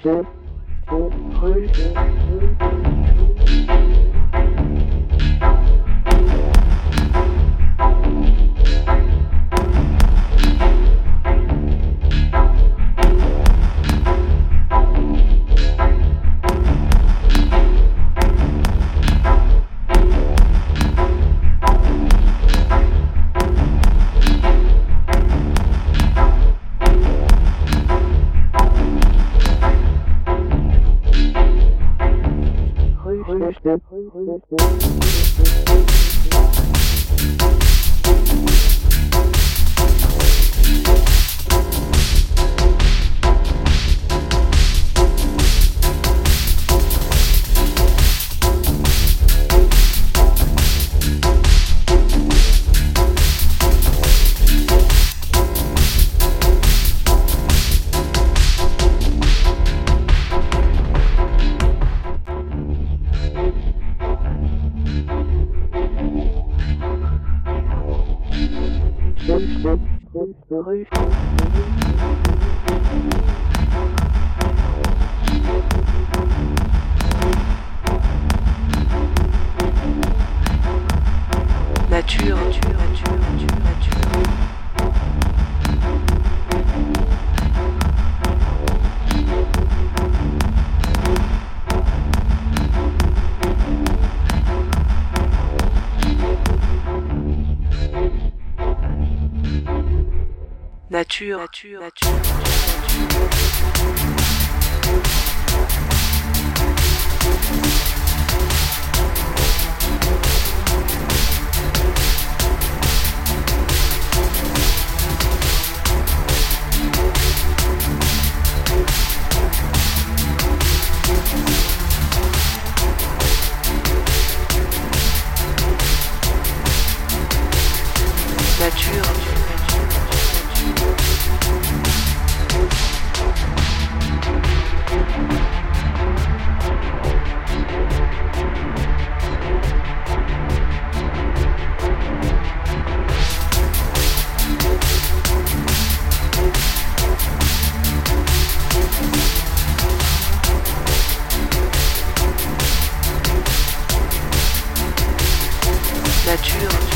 Two, two, three, two, three. Oui, oui, oui. Nature, nature, nature, nature, nature. Nature, nature, nature, nature. Nature,